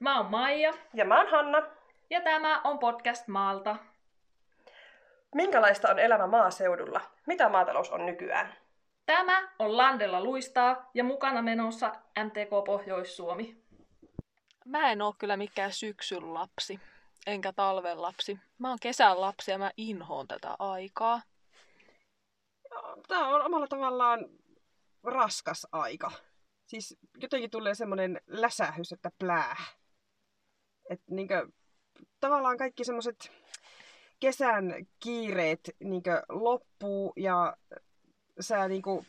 Mä oon Maija Ja mä oon Hanna. ja tämä on podcast Maalta. Minkälaista on elämä maaseudulla? Mitä maatalous on nykyään? Tämä on Landella luistaa ja mukana menossa MTK Pohjois-Suomi. Mä en oo kyllä mikään syksyn lapsi, enkä talven lapsi. Mä oon kesän lapsi ja mä inhoon tätä aikaa. Tämä on omalla tavallaan raskas aika. Siis jotenkin tulee semmoinen läsähys, että plää. Että niinkö, tavallaan kaikki semmoiset kesän kiireet niinkö loppuu ja sä niinku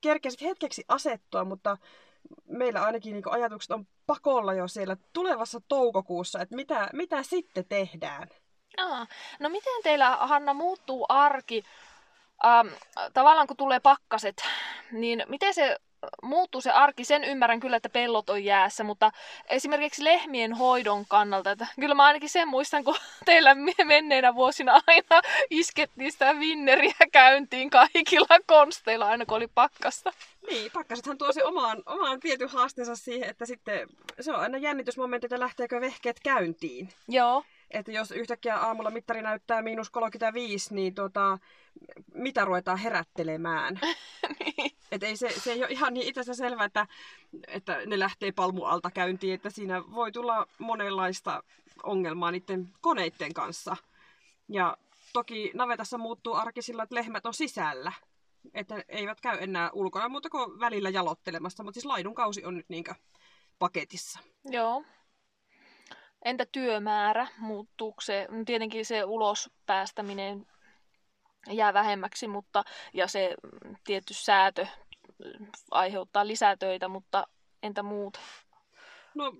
kerkesit hetkeksi asettua, mutta meillä ainakin niinku ajatukset on pakolla jo siellä tulevassa toukokuussa, että mitä, mitä sitten tehdään. Aa, no miten teillä, Hanna, muuttuu arki? Ähm, tavallaan kun tulee pakkaset, niin miten se muuttuu se arki? Sen ymmärrän kyllä, että pellot on jäässä, mutta esimerkiksi lehmien hoidon kannalta, että kyllä mä ainakin sen muistan, kun teillä menneinä vuosina aina iskettiin sitä vinneriä käyntiin kaikilla konsteilla, aina kun oli pakkasta. Niin, pakkasethan tuo se omaan, omaan tietyn haasteensa siihen, että sitten se on aina jännitysmomentti, että lähteekö vehkeet käyntiin. Joo. Että jos yhtäkkiä aamulla mittari näyttää miinus 35, niin tota, mitä ruvetaan herättelemään? Niin. Et ei se, se ei ole ihan niin itsestään selvää, että, että ne lähtee palmualta käyntiin, että siinä voi tulla monenlaista ongelmaa niiden koneiden kanssa. Ja toki navetassa muuttuu arki sillä, että lehmät on sisällä. Että eivät käy enää ulkona muuta kuin välillä jalottelemassa, mutta siis laidun kausi on nyt niinkö paketissa. Joo. Entä työmäärä? Muuttuuko se? Tietenkin se ulos päästäminen jää vähemmäksi, mutta, ja se tietty säätö mm, aiheuttaa lisätöitä, mutta entä muut? No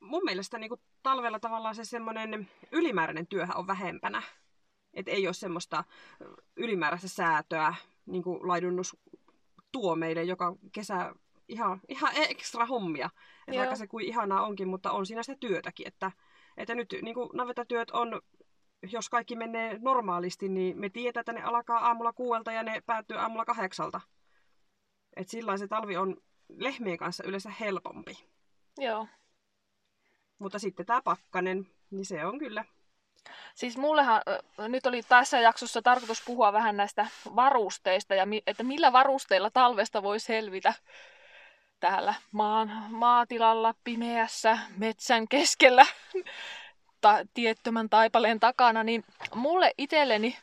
mun mielestä niin kuin talvella tavallaan se semmoinen ylimääräinen työhän on vähempänä. Et ei ole semmoista ylimääräistä säätöä, niin kuin laidunnus tuo meille joka kesä ihan, ihan ekstra hommia. Et Joo. vaikka se kuin ihanaa onkin, mutta on siinä sitä työtäkin. Että, että nyt niin kuin navetatyöt on, jos kaikki menee normaalisti, niin me tiedetään, että ne alkaa aamulla kuuelta ja ne päättyy aamulla kahdeksalta. Et sillä se talvi on lehmien kanssa yleensä helpompi. Joo. Mutta sitten tämä pakkanen, niin se on kyllä. Siis mullehan nyt oli tässä jaksossa tarkoitus puhua vähän näistä varusteista ja mi- että millä varusteilla talvesta voi selvitä täällä maan, maatilalla, pimeässä, metsän keskellä, ta- tiettömän taipaleen takana, niin mulle itselleni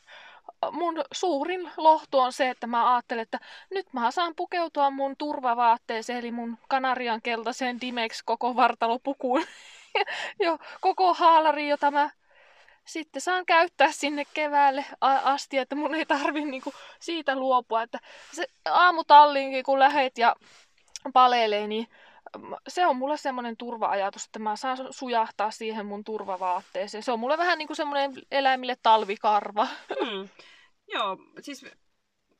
mun suurin lohtu on se, että mä ajattelen, että nyt mä saan pukeutua mun turvavaatteeseen, eli mun kanarian keltaiseen Dimex koko vartalopukuun jo koko haalari, jota mä sitten saan käyttää sinne keväälle asti, että mun ei tarvi niinku siitä luopua. Että se aamutalliinkin kun lähet ja palelee, niin se on mulle semmoinen turva-ajatus, että mä saan sujahtaa siihen mun turvavaatteeseen. Se on mulle vähän niin kuin semmoinen eläimille talvikarva. Hmm. Joo, siis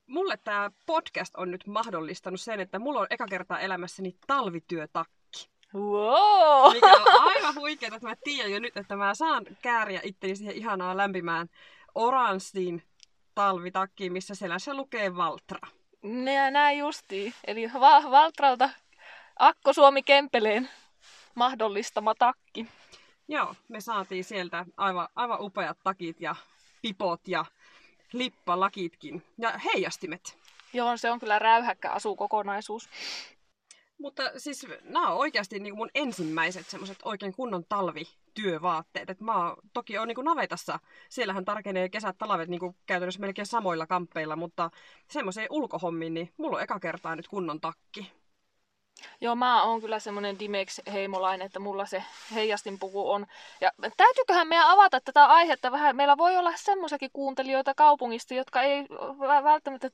mulle tämä podcast on nyt mahdollistanut sen, että mulla on eka kertaa elämässäni talvityötakki. Wow! Mikä on aivan huikeaa, että mä tiedän jo nyt, että mä saan kääriä itteni siihen ihanaan lämpimään oranssiin talvitakkiin, missä selässä lukee Valtra. Nää, nää justiin. Eli Va- Valtralta Akko Suomi Kempeleen mahdollistama takki. Joo, me saatiin sieltä aivan, aivan upeat takit ja pipot ja lippalakitkin ja heijastimet. Joo, se on kyllä räyhäkkä asukokonaisuus. Mutta siis nämä on oikeasti niin mun ensimmäiset semmoiset oikein kunnon talvityövaatteet. Et mä oon, toki on niin navetassa, siellähän tarkenee kesät talvet niin käytännössä melkein samoilla kamppeilla, mutta semmoiseen ulkohommiin, niin mulla on eka kertaa nyt kunnon takki. Joo, mä oon kyllä semmonen Dimex-heimolainen, että mulla se heijastinpuku on. Ja täytyyköhän meidän avata tätä aihetta vähän? Meillä voi olla semmoisiakin kuuntelijoita kaupungista, jotka ei vä- välttämättä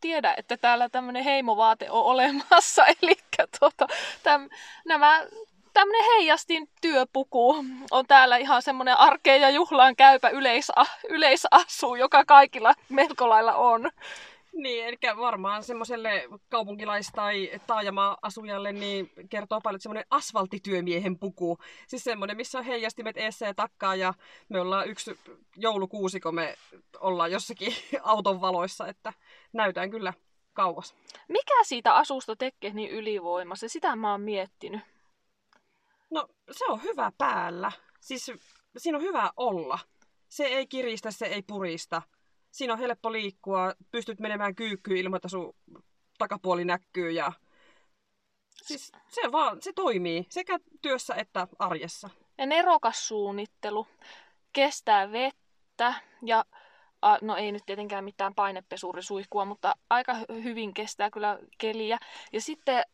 tiedä, että täällä tämmöinen heimovaate on olemassa. Eli tuota, täm, nämä tämmöinen heijastin työpuku on täällä ihan semmoinen arkeen ja juhlaan käypä yleisa, yleisasu, joka kaikilla melko lailla on. Niin, eli varmaan semmoiselle kaupunkilais- tai taajama-asujalle niin kertoo paljon semmoinen asfalttityömiehen puku. Siis semmoinen, missä on heijastimet eessä ja takkaa ja me ollaan yksi joulukuusi, kun me ollaan jossakin auton valoissa, että näytään kyllä kauas. Mikä siitä asusta tekee niin ylivoimassa? Sitä mä oon miettinyt. No se on hyvä päällä. Siis siinä on hyvä olla. Se ei kiristä, se ei purista. Siinä on helppo liikkua, pystyt menemään kyykkyyn ilman, että sun takapuoli näkyy ja Siis se vaan, se toimii sekä työssä että arjessa. Ja nerokas suunnittelu, kestää vettä ja no ei nyt tietenkään mitään painepesurisuihkua, mutta aika hy- hyvin kestää kyllä keliä. Ja sitten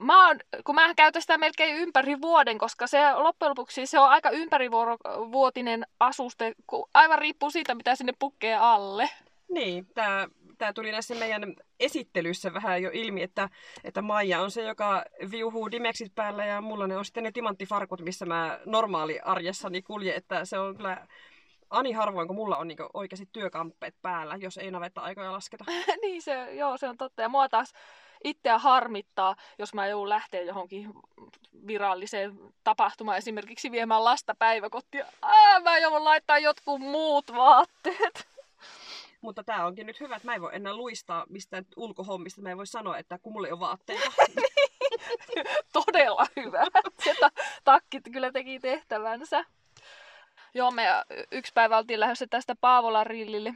mä oon, kun mä käytän sitä melkein ympäri vuoden, koska se loppujen lopuksi se on aika ympärivuotinen asuste, kun aivan riippuu siitä, mitä sinne pukkee alle. Niin, tämä tämä tuli näissä meidän esittelyissä vähän jo ilmi, että, että Maija on se, joka viuhuu dimeksit päällä ja mulla ne on sitten ne timanttifarkut, missä mä normaali arjessani kulje, että se on kyllä ani harvoin, kun mulla on niin oikeasti työkamppeet päällä, jos ei navetta-aikoja lasketa. niin, se, joo, se on totta. Ja mua taas itseä harmittaa, jos mä joudun lähteä johonkin viralliseen tapahtumaan, esimerkiksi viemään lasta päiväkotiin. Aa, mä joudun laittaa jotkut muut vaatteet. Mutta tämä onkin nyt hyvä, että mä en voi enää luistaa mistään ulkohommista. Mä en voi sanoa, että kun mulla ei ole vaatteita. Todella hyvä. Se ta- takkit kyllä teki tehtävänsä. Joo, me yksi päivä oltiin lähdössä tästä Paavolan rillille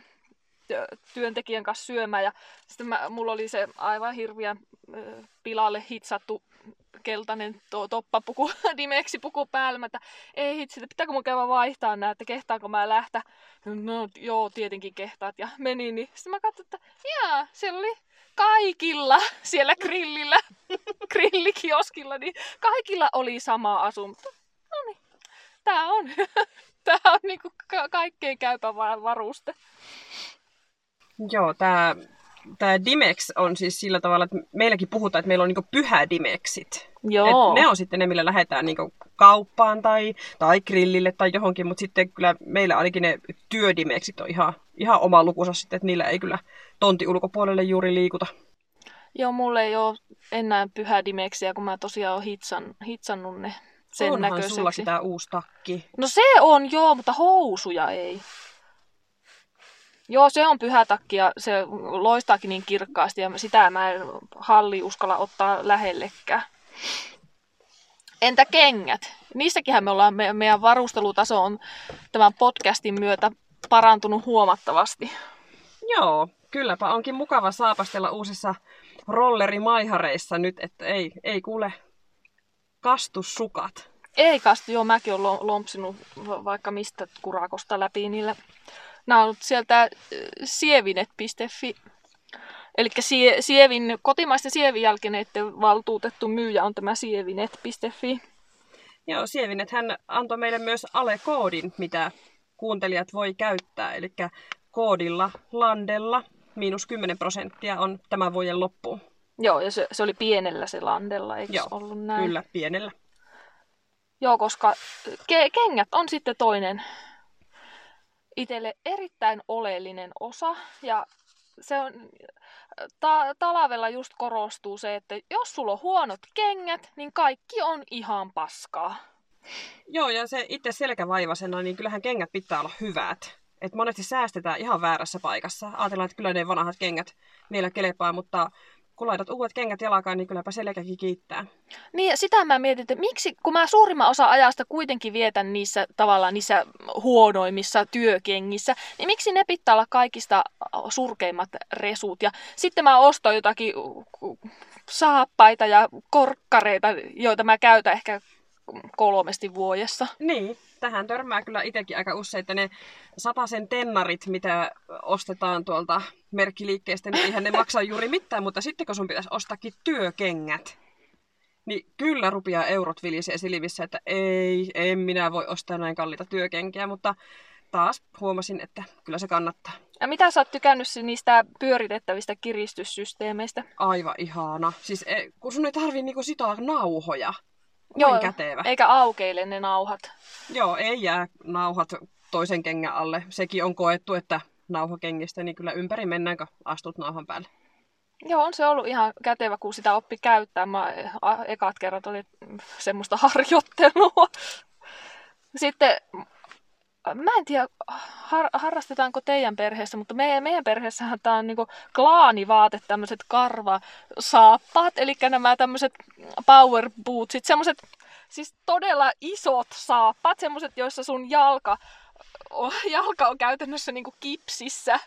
työntekijän kanssa syömään. Ja sitten mä, mulla oli se aivan hirviä pilalle hitsattu keltainen to, toppapuku, dimeksipuku päällä. Että ei hitsi, että pitääkö mun käydä vaihtaa nää, että kehtaanko mä lähteä. No joo, tietenkin kehtaat. Ja meni, niin sitten mä katsoin, että jaa, siellä oli kaikilla siellä grillillä, grillikioskilla, niin kaikilla oli sama asunto. No niin, tää on, tää on niinku ka- kaikkein käypä varuste. Joo, tämä tämä Dimex on siis sillä tavalla, että meilläkin puhutaan, että meillä on niinku pyhädimeksit. Joo. Et ne on sitten ne, millä lähdetään niinku kauppaan tai, tai grillille tai johonkin, mutta sitten kyllä meillä ainakin ne työdimeksit on ihan, ihan oma lukunsa sitten, että niillä ei kyllä tonti ulkopuolelle juuri liikuta. Joo, mulle ei ole enää pyhädimeksiä, kun mä tosiaan oon hitsan, hitsannut ne sen Onhan näköiseksi. sullakin tämä uusi takki. No se on joo, mutta housuja ei. Joo, se on pyhätakki ja se loistaakin niin kirkkaasti ja sitä mä en halli uskalla ottaa lähellekään. Entä kengät? Niissäkinhän me ollaan, me, meidän varustelutaso on tämän podcastin myötä parantunut huomattavasti. Joo, kylläpä onkin mukava saapastella uusissa rollerimaihareissa nyt, että ei, ei kuule kastussukat. Ei kastu, joo, mäkin olen lompsinut vaikka mistä kurakosta läpi niillä Nämä on sieltä äh, sievinet.fi. Eli sie, sievin, kotimaisten sievijälkineiden valtuutettu myyjä on tämä sievinet.fi. Joo, Sievinet hän antoi meille myös ale-koodin, mitä kuuntelijat voi käyttää. Eli koodilla landella miinus 10 prosenttia on tämän vuoden loppuun. Joo, ja se, se oli pienellä se landella, eikö Joo, ollut näin? Kyllä, pienellä. Joo, koska ke- kengät on sitten toinen itselle erittäin oleellinen osa. Ja se on, ta- talavella just korostuu se, että jos sulla on huonot kengät, niin kaikki on ihan paskaa. Joo, ja se itse selkävaivasena, niin kyllähän kengät pitää olla hyvät. Et monesti säästetään ihan väärässä paikassa. Ajatellaan, että kyllä ne vanhat kengät vielä kelepaa, mutta kun laitat uudet kengät jalkaan, niin kylläpä selkäkin kiittää. Niin, sitä mä mietin, että miksi, kun mä suurimman osa ajasta kuitenkin vietän niissä tavallaan niissä huonoimmissa työkengissä, niin miksi ne pitää olla kaikista surkeimmat resut? Ja sitten mä ostan jotakin saappaita ja korkkareita, joita mä käytän ehkä kolmesti vuodessa. Niin, tähän törmää kyllä itsekin aika usein, että ne sen tennarit, mitä ostetaan tuolta merkkiliikkeestä, niin eihän ne maksa juuri mitään, mutta sitten kun sun pitäisi ostakin työkengät, niin kyllä rupiaa eurot vilisee silmissä, että ei, en minä voi ostaa näin kalliita työkenkiä, mutta taas huomasin, että kyllä se kannattaa. Ja mitä sä oot tykännyt niistä pyöritettävistä kiristyssysteemeistä? Aivan ihana. Siis e, kun sun ei tarvii niinku sitoa nauhoja. Joo, kätevä. eikä aukeile ne nauhat. Joo, ei jää nauhat toisen kengän alle. Sekin on koettu, että nauhakengistä, niin kyllä ympäri mennään, kun astut nauhan päälle. Joo, on se ollut ihan kätevä, kun sitä oppi käyttää. Mä, ekat kerrat oli semmoista harjoittelua. Sitten, mä en tiedä, har, harrastetaanko teidän perheessä, mutta meidän, meidän perheessähän tämä on niinku klaanivaate, tämmöiset karvasaappaat, eli nämä tämmöiset power bootsit, semmoiset siis todella isot saappaat, semmoset, joissa sun jalka, jalka on käytännössä niinku kipsissä.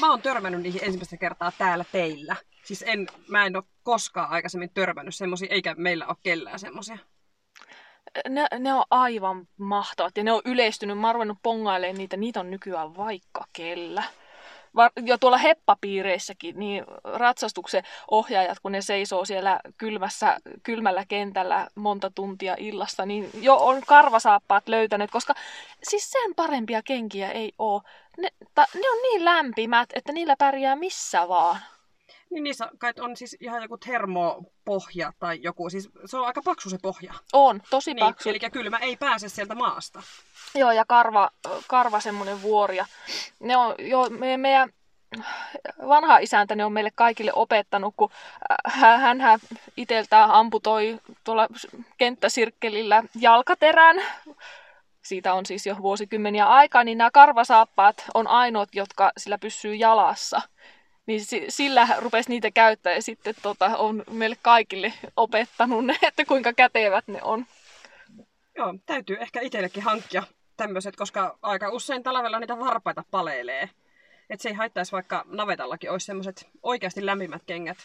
Mä oon törmännyt niihin ensimmäistä kertaa täällä teillä. Siis en, mä en ole koskaan aikaisemmin törmännyt semmosia, eikä meillä ole kellään semmosia. Ne, ne on aivan mahtavat ja ne on yleistynyt. Mä oon ruvennut niitä. Niitä on nykyään vaikka kellä. Jo tuolla heppapiireissäkin, niin ratsastuksen ohjaajat, kun ne seisoo siellä kylmässä, kylmällä kentällä monta tuntia illasta, niin jo on karvasaappaat löytänyt, koska siis sen parempia kenkiä ei ole. Ne, ta, ne on niin lämpimät, että niillä pärjää missä vaan. Niin niissä kai on siis ihan joku termopohja tai joku, siis se on aika paksu se pohja. On, tosi Niin, paksu. eli kylmä ei pääse sieltä maasta. Joo, ja karva, karva semmoinen vuori. Ja ne on, jo, me, meidän vanha isäntä ne on meille kaikille opettanut, kun hän itseltään amputoi tuolla kenttäsirkkelillä jalkaterän. Siitä on siis jo vuosikymmeniä aikaa, niin nämä karvasaappaat on ainoat, jotka sillä pysyy jalassa. Niin si- sillä rupesi niitä käyttää ja sitten tota, on meille kaikille opettanut ne, että kuinka kätevät ne on. Joo, täytyy ehkä itsellekin hankkia tämmöiset, koska aika usein talvella niitä varpaita paleilee. Et se ei haittaisi vaikka navetallakin olisi semmoiset oikeasti lämpimät kengät.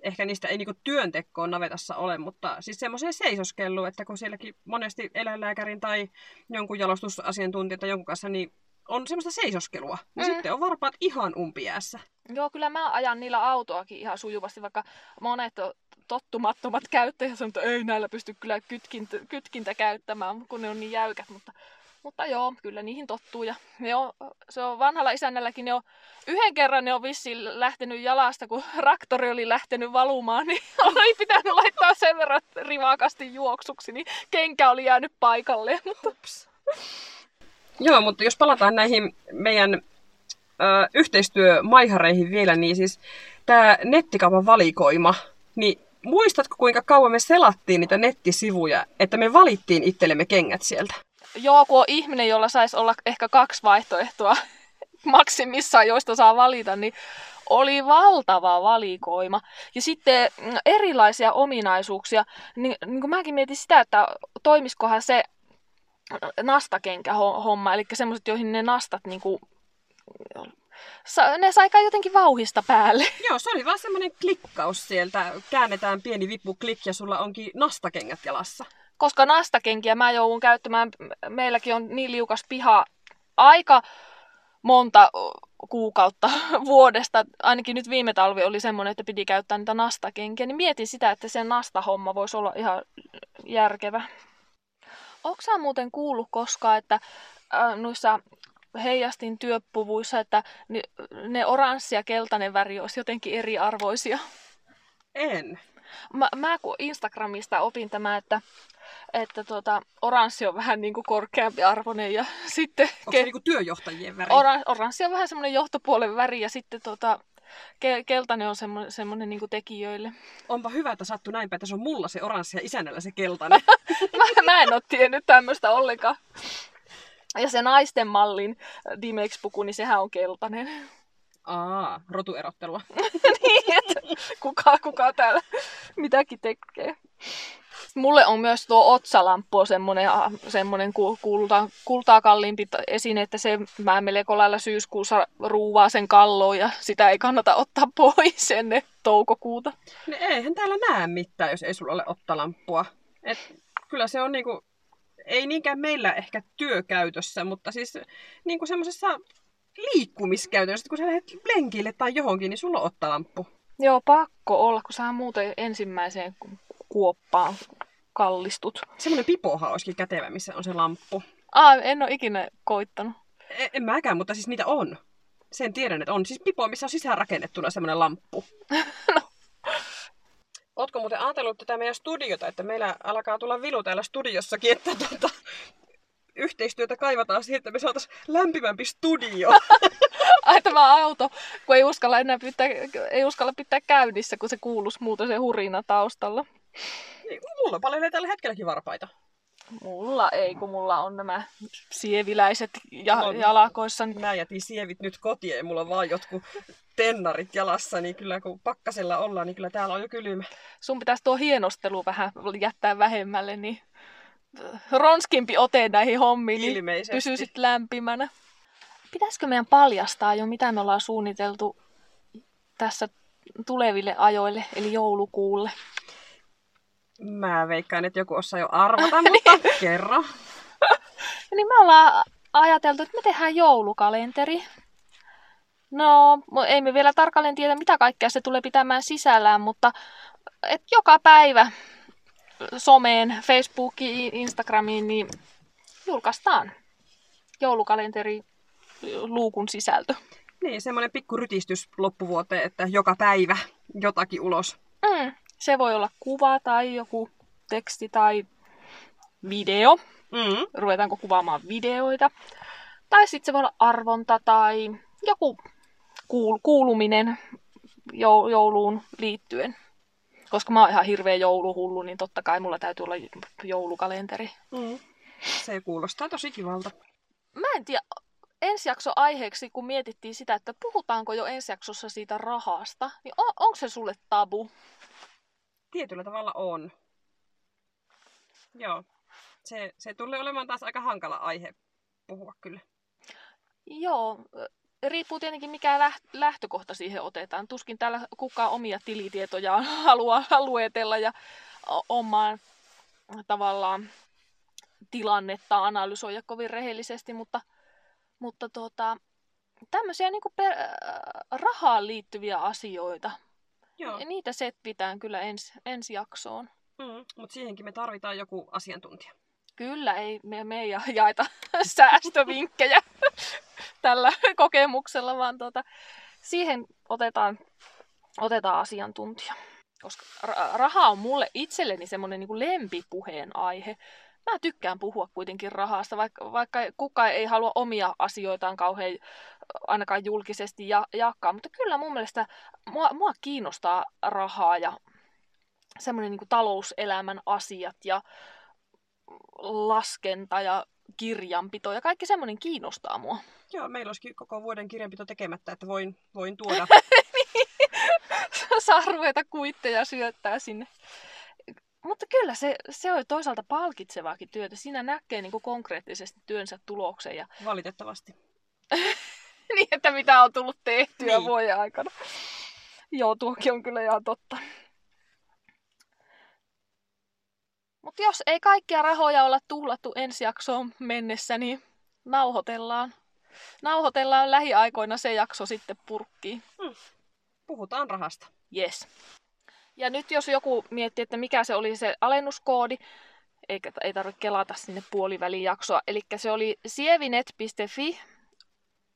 Ehkä niistä ei niinku työntekkoon navetassa ole, mutta siis semmoiseen seisoskelluun, että kun sielläkin monesti eläinlääkärin tai jonkun jalostusasiantuntijan tai jonkun kanssa, niin on semmoista seisoskelua. Niin Mm. sitten on varpaat ihan umpiäässä. Joo, kyllä mä ajan niillä autoakin ihan sujuvasti, vaikka monet on tottumattomat käyttäjät sanoo, että ei näillä pysty kyllä kytkintä, kytkintä käyttämään, kun ne on niin jäykät, mutta, mutta joo, kyllä niihin tottuu. Ja ne on, se on vanhalla isännälläkin, ne on, yhden kerran ne on vissiin lähtenyt jalasta, kun raktori oli lähtenyt valumaan, niin oli pitänyt laittaa sen verran rivakasti juoksuksi, niin kenkä oli jäänyt paikalle. Ups. Joo, mutta jos palataan näihin meidän ö, yhteistyömaihareihin vielä, niin siis tämä nettikaupan valikoima, niin muistatko kuinka kauan me selattiin niitä nettisivuja, että me valittiin itsellemme kengät sieltä? Joo, kun on ihminen, jolla saisi olla ehkä kaksi vaihtoehtoa maksimissaan, joista saa valita, niin oli valtava valikoima. Ja sitten mm, erilaisia ominaisuuksia. Niin, niin kuin mäkin mietin sitä, että toimiskohan se nastakenkä homma, eli semmoiset, joihin ne nastat niin kuin, sa- ne sai kai jotenkin vauhista päälle. Joo, se oli vaan semmoinen klikkaus sieltä. Käännetään pieni vippu klik ja sulla onkin nastakengät jalassa. koska nastakenkiä mä joudun käyttämään, meilläkin on niin liukas piha aika monta kuukautta vuodesta, ainakin nyt viime talvi oli semmoinen, että piti käyttää niitä nastakenkiä, niin mietin sitä, että se nastahomma voisi olla ihan järkevä. Onko sä muuten kuullut koskaan, että äh, noissa heijastin työpuvuissa, että ne oranssi ja keltainen väri olisi jotenkin eriarvoisia? En. Mä, mä kun Instagramista opin tämä, että, että tuota, oranssi on vähän niin kuin korkeampi arvoinen ja sitten Onko se niinku työjohtajien väri? ora, oranssi on vähän semmoinen johtopuolen väri ja sitten tuota, ke, keltainen on semmoinen, semmoinen niin kuin tekijöille. Onpa hyvä, että sattui näin päin, että se on mulla se oranssi ja isännällä se keltainen. Mä, mä en ole tiennyt tämmöistä ollenkaan. Ja se naisten mallin Dimex-puku, niin sehän on keltainen. Aa, rotuerottelua. niin, että kuka, kuka täällä mitäkin tekee. Mulle on myös tuo otsalamppu semmoinen, ah, semmoinen ku- kulta, kultaa kalliimpi esine, että se mä melko lailla syyskuussa ruuvaa sen kalloon ja sitä ei kannata ottaa pois ennen toukokuuta. No eihän täällä näe mitään, jos ei sulla ole ottalamppua. Et kyllä se on niinku, ei niinkään meillä ehkä työkäytössä, mutta siis niinku semmoisessa liikkumiskäytössä, kun sä lähdet lenkille tai johonkin, niin sulla on ottalamppu. Joo, pakko olla, kun sä muuten ensimmäiseen ku- kuoppaan kallistut. Semmoinen pipoha olisikin kätevä, missä on se lamppu. Aa, en ole ikinä koittanut. En, en mäkään, mutta siis niitä on. Sen tiedän, että on. Siis pipo, missä on sisään rakennettuna semmoinen lamppu. No. Ootko muuten ajatellut tätä meidän studiota, että meillä alkaa tulla vilu täällä studiossakin, että tuota, yhteistyötä kaivataan siihen, että me saataisiin lämpimämpi studio. Ai tämä auto, kun ei uskalla enää pitää, ei uskalla pitää käynnissä, kun se kuuluisi muuten se hurina taustalla. niin, mulla palvelee tällä hetkelläkin varpaita. Mulla ei, kun mulla on nämä sieviläiset ja, Mulla on- jalakoissa. Niin Mä jätin sievit nyt kotiin ja mulla on vaan jotkut tennarit jalassa, niin kyllä kun pakkasella ollaan, niin kyllä täällä on jo kylmä. sun pitäisi tuo hienostelu vähän jättää vähemmälle, niin ronskimpi ote näihin hommiin, niin Ilmeisesti. pysyisit lämpimänä. Pitäisikö meidän paljastaa jo, mitä me ollaan suunniteltu tässä tuleville ajoille, eli joulukuulle? Mä veikkaan, että joku osaa jo arvata, mutta kerro. Niin me ollaan ajateltu, että me tehdään joulukalenteri. No, ei me vielä tarkalleen tiedä, mitä kaikkea se tulee pitämään sisällään, mutta et joka päivä someen, Facebookiin, Instagramiin, niin julkaistaan joulukalenteri luukun sisältö. Niin, semmoinen pikku rytistys loppuvuoteen, että joka päivä jotakin ulos. Mm, se voi olla kuva tai joku teksti tai video. Mm. ruvetaanko kuvaamaan videoita. Tai sitten se voi olla arvonta tai joku kuul- kuuluminen jou- jouluun liittyen. Koska mä oon ihan hirveä jouluhullu, niin totta kai mulla täytyy olla joulukalenteri. Mm. Se kuulostaa tosi kivalta. Mä en tiedä, ensi jakso aiheeksi, kun mietittiin sitä, että puhutaanko jo ensi jaksossa siitä rahasta, niin on, onko se sulle tabu? Tietyllä tavalla on. Joo. Se, se tulee olemaan taas aika hankala aihe puhua kyllä. Joo, riippuu tietenkin mikä läht- lähtökohta siihen otetaan. Tuskin täällä kukaan omia tilitietojaan haluaa luetella ja omaan tavallaan tilannetta analysoida kovin rehellisesti, mutta, mutta tuota, tämmöisiä niin per, äh, rahaan liittyviä asioita, Joo. ja niitä setvitään kyllä ensi, ensi jaksoon. Mm. Mutta siihenkin me tarvitaan joku asiantuntija. Kyllä, ei me, me ei ja- jaeta säästövinkkejä tällä kokemuksella, vaan tuota, siihen otetaan, otetaan asiantuntija. Koska ra- raha on mulle itselleni semmoinen niin lempipuheen aihe. Mä tykkään puhua kuitenkin rahasta, vaikka, vaikka kukaan ei halua omia asioitaan kauhean ainakaan julkisesti ja, jakaa. Mutta kyllä mun mielestä mua, mua kiinnostaa rahaa ja semmoinen niin talouselämän asiat ja laskenta ja kirjanpito ja kaikki semmoinen kiinnostaa mua. Joo, meillä olisikin koko vuoden kirjanpito tekemättä, että voin, voin tuoda. Saa ruveta kuitteja syöttää sinne. Mutta kyllä se, se on toisaalta palkitsevaakin työtä. Siinä näkee niin konkreettisesti työnsä tuloksen ja Valitettavasti. niin, että mitä on tullut tehtyä Niin. vuoden aikana. Joo, tuokin on kyllä ihan totta. Mutta jos ei kaikkia rahoja olla tuhlattu ensi jaksoon mennessä, niin nauhoitellaan. Nauhoitellaan lähiaikoina se jakso sitten purkkiin. Puhutaan rahasta. Yes. Ja nyt jos joku miettii, että mikä se oli se alennuskoodi, eikä ei tarvitse kelata sinne puoliväliin jaksoa. Eli se oli sievinet.fi,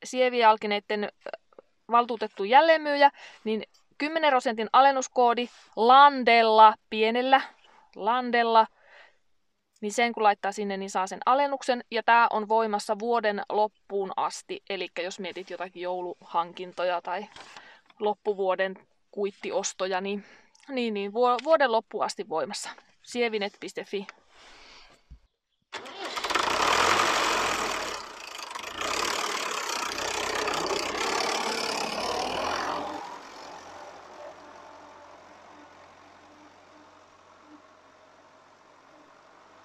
sievijalkineiden valtuutettu jälleenmyyjä, niin 10 prosentin alennuskoodi Landella, pienellä Landella, niin sen kun laittaa sinne, niin saa sen alennuksen. Ja tämä on voimassa vuoden loppuun asti. Eli jos mietit jotakin jouluhankintoja tai loppuvuoden kuittiostoja, niin, niin, niin vuo- vuoden loppuun asti voimassa. Sievinet.fi